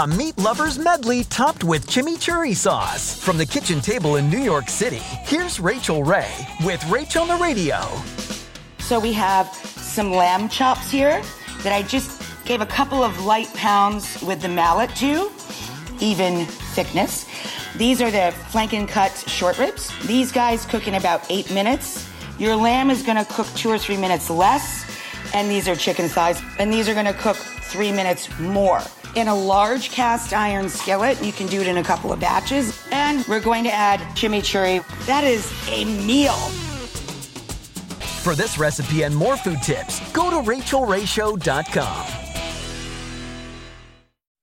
A meat lover's medley topped with chimichurri sauce. From the kitchen table in New York City, here's Rachael Ray with Rach on the Radio. So we have some lamb chops here that I just gave a couple of light pounds with the mallet to, even thickness. These are the flanken cut short ribs. These guys cook in about eight minutes. Your lamb is gonna cook two or three minutes less, and these are chicken thighs, and these are gonna cook three minutes more in a large cast iron skillet. You can do it in a couple of batches. And we're going to add chimichurri. That is a meal. For this recipe and more food tips, go to rachaelrayshow.com.